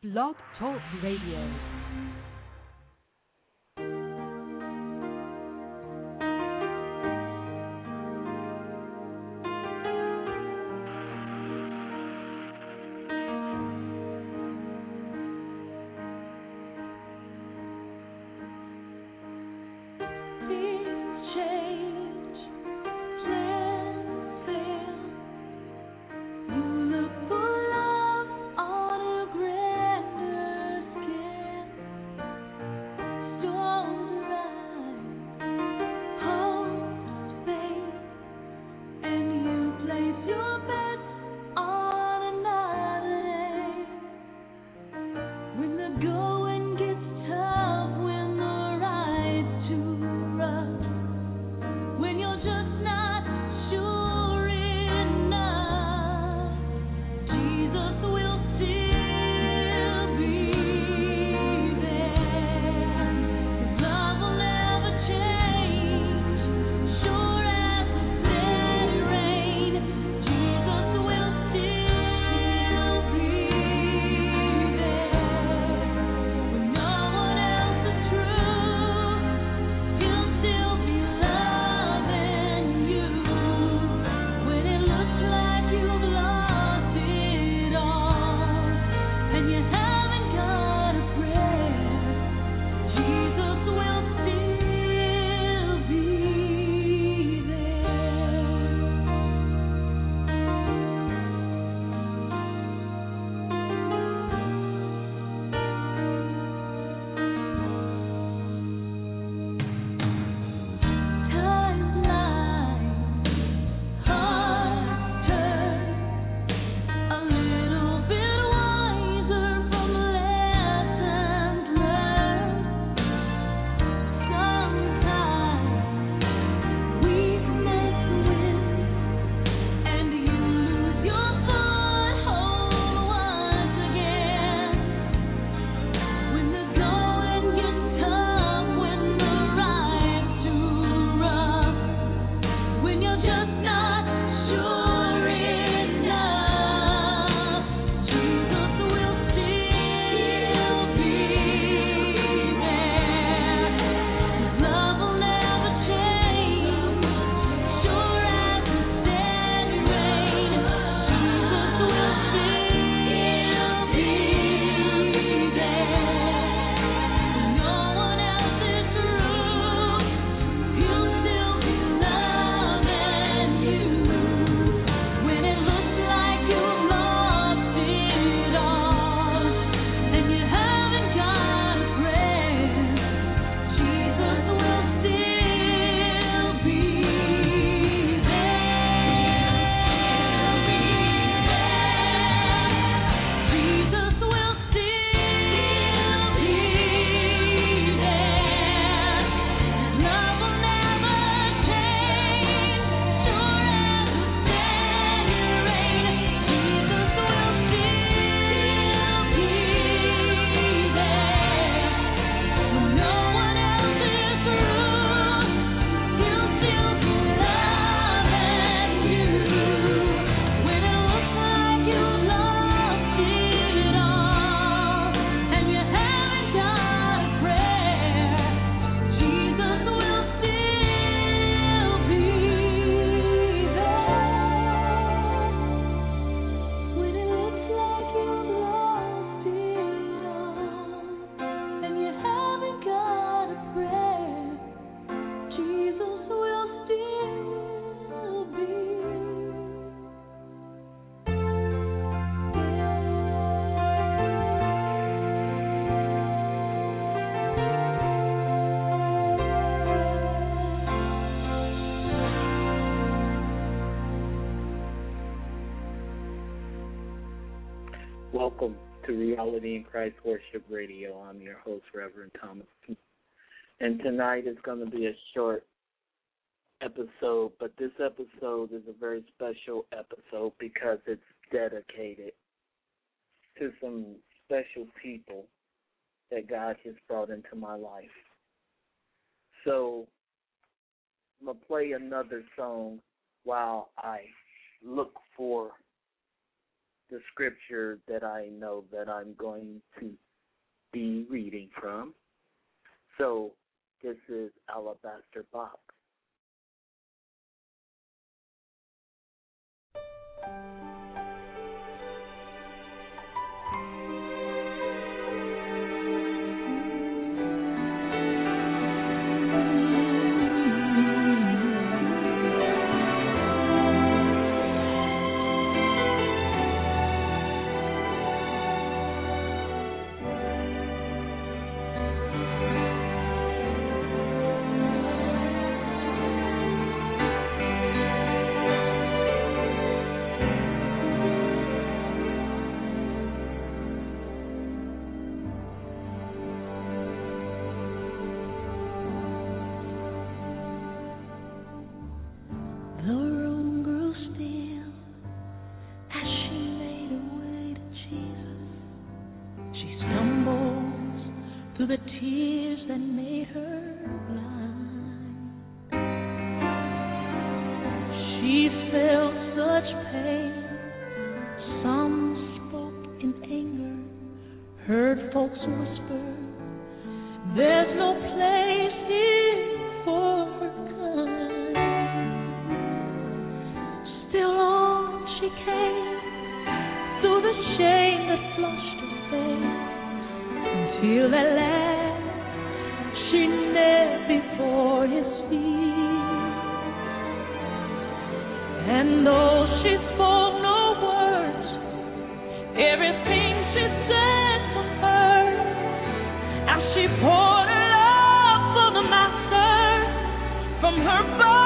Blog Talk Radio. Reality in Christ Worship Radio. I'm your host, Reverend Thomas. And tonight is going to be a short episode, but this episode is a very special episode because it's dedicated to some special people that God has brought into my life. So I'm going to play another song while I look for the scripture that I know that I'm going to be reading from. So this is Alabaster Box. everything she said was she poured her love for the master from her body.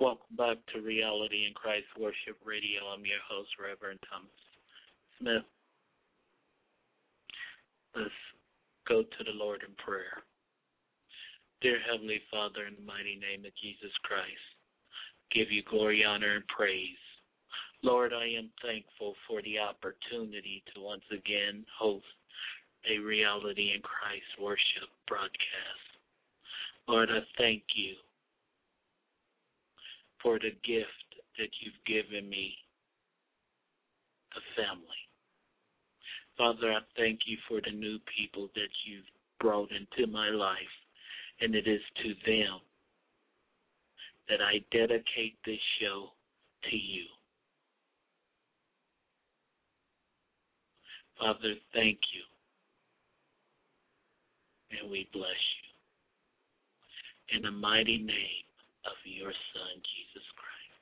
Welcome back to Reality in Christ Worship Radio. I'm your host, Reverend Thomas Smith. Let's go to the Lord in prayer. Dear Heavenly Father, in the mighty name of Jesus Christ, give you glory, honor, and praise. Lord, I am thankful for the opportunity to once again host a Reality in Christ worship broadcast. Lord, I thank you for the gift that you've given me, a family. Father, I thank you for the new people that you've brought into my life, and it is to them that I dedicate this show to you. Father, thank you. And we bless you. In the mighty name of your Son, Jesus Christ.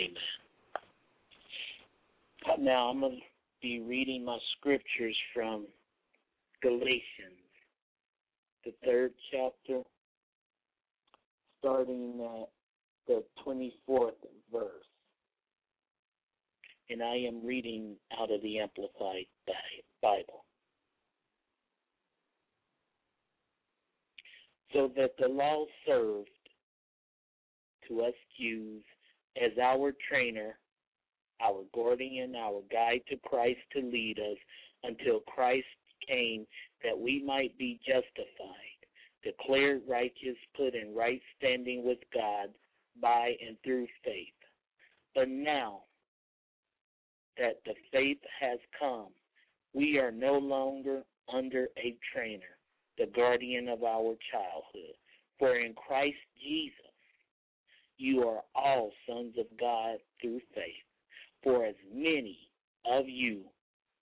Amen. Now I'm going to be reading my scriptures from Galatians, the third chapter, starting at the 24th verse. And I am reading out of the Amplified Bible. So that the law served to us Jews as our trainer, our guardian, our guide to Christ to lead us until Christ came that we might be justified, declared righteous, put in right standing with God by and through faith. But now that the faith has come, we are no longer under a trainer, the guardian of our childhood. For in Christ Jesus, you are all sons of God through faith. For as many of you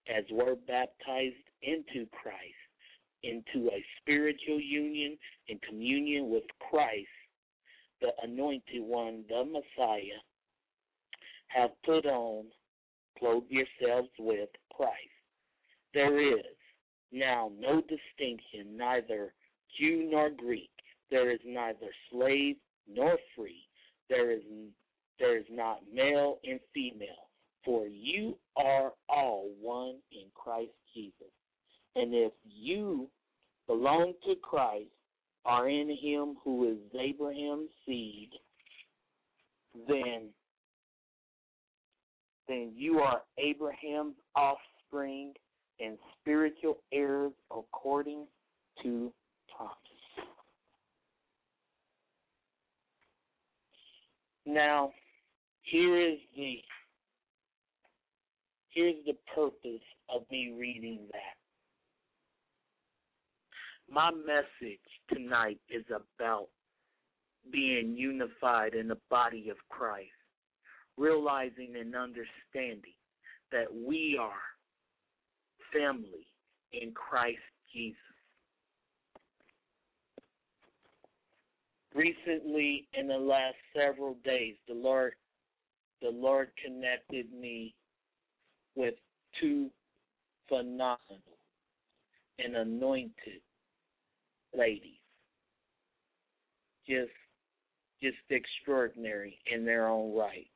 as were baptized into Christ, into a spiritual union and communion with Christ, the anointed one, the Messiah, have put on, clothe yourselves with Christ. There is now no distinction, neither Jew nor Greek. There is neither slave nor free there is there is not male and female, for you are all one in Christ Jesus. And if you belong to Christ, are in him who is Abraham's seed, then then you are Abraham's offspring and spiritual heirs according to Now, here is the here's the purpose of me reading that. My message tonight is about being unified in the body of Christ, realizing and understanding that we are family in Christ Jesus. Recently in the last several days the lord the lord connected me with two phenomenal and anointed ladies. Just just extraordinary in their own right.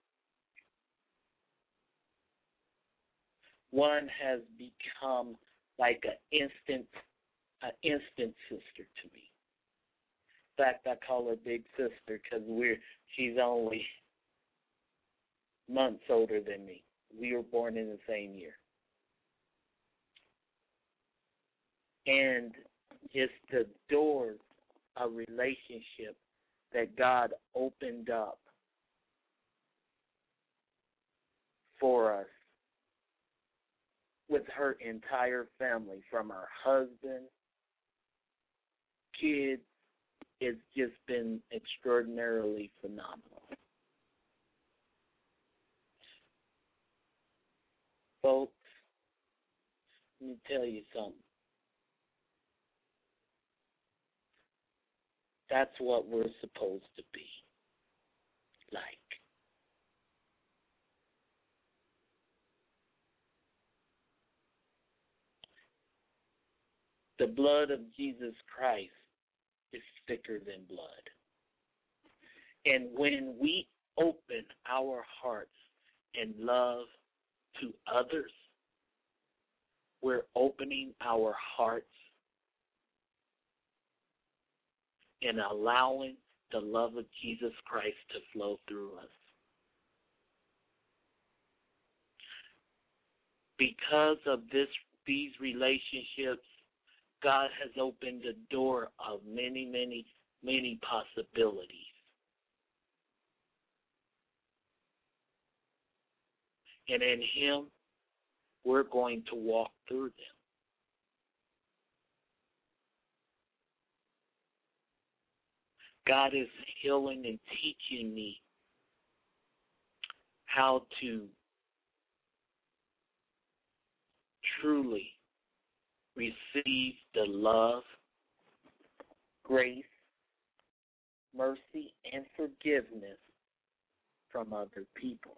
One has become like an instant an instant sister to me fact, I call her big sister because we're she's only months older than me. We were born in the same year, and just the doors of relationship that God opened up for us with her entire family, from her husband, kids, it's just been extraordinarily phenomenal. Folks, let me tell you something. That's what we're supposed to be like. The blood of Jesus Christ is thicker than blood. And when we open our hearts and love to others, we're opening our hearts and allowing the love of Jesus Christ to flow through us. Because of this these relationships, God has opened the door of many, many, many possibilities. And in Him, we're going to walk through them. God is healing and teaching me how to truly receive the love, grace, mercy, and forgiveness from other people.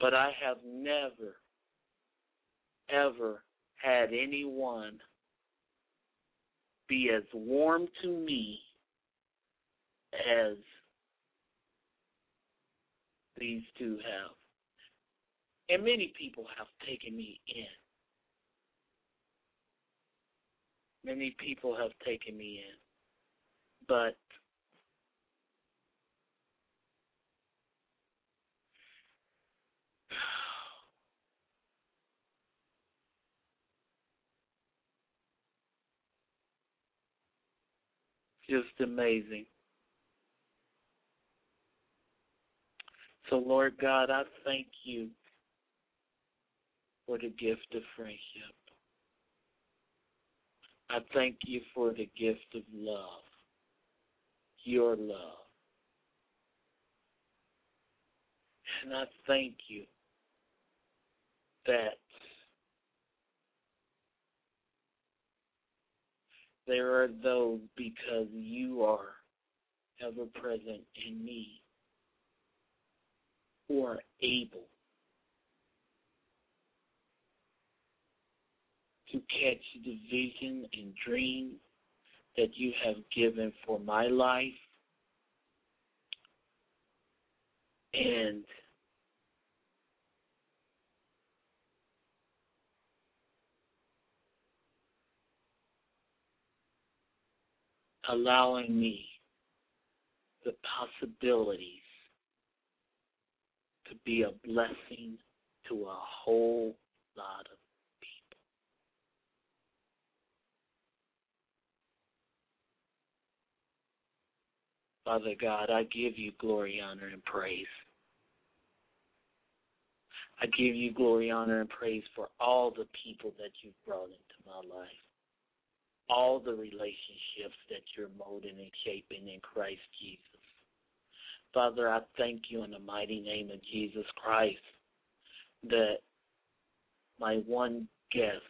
But I have never, ever had anyone be as warm to me as these two have. And many people have taken me in. Many people have taken me in. But just amazing. So, Lord God, I thank you for the gift of friendship. I thank you for the gift of love, your love. And I thank you that there are those because you are ever present in me are able to catch the vision and dream that you have given for my life. And allowing me the possibilities be a blessing to a whole lot of people. Father God, I give you glory, honor, and praise. I give you glory, honor, and praise for all the people that you've brought into my life, all the relationships that you're molding and shaping in Christ Jesus. Father, I thank you in the mighty name of Jesus Christ that my one guest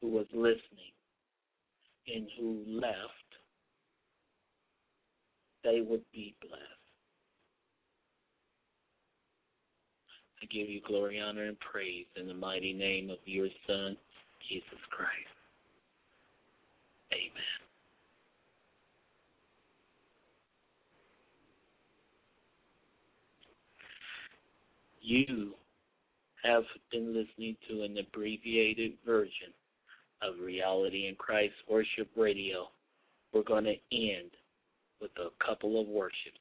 who was listening and who left, they would be blessed. I give you glory, honor, and praise in the mighty name of your Son, Jesus Christ. Amen. You have been listening to an abbreviated version of Reality in Christ Worship Radio. We're going to end with a couple of worship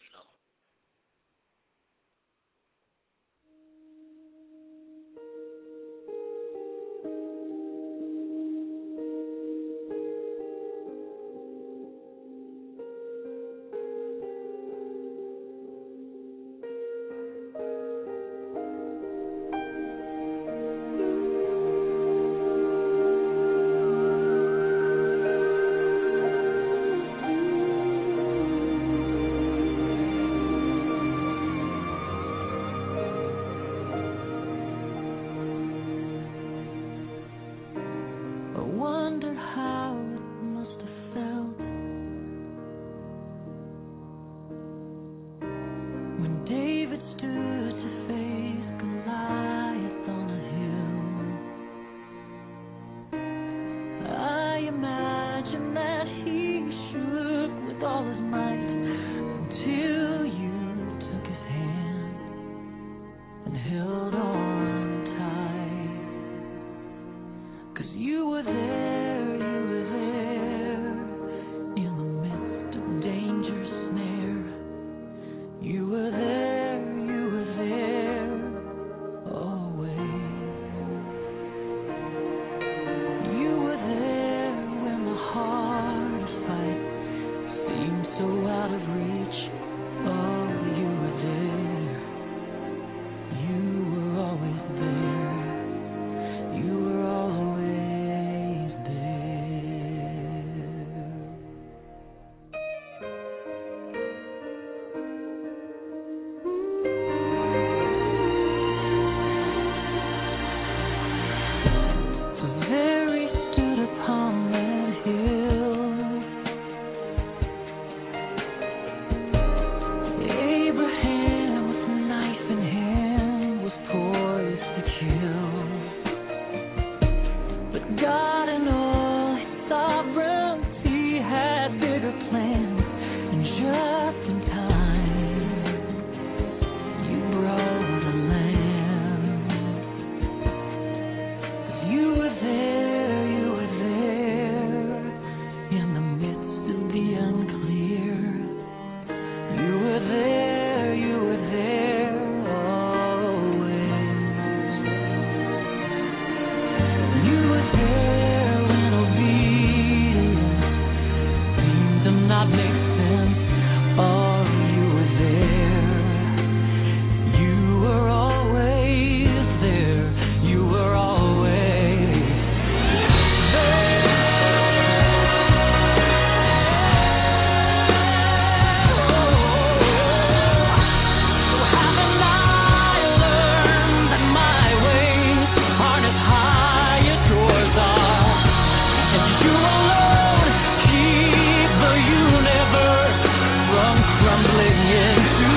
crumbling in.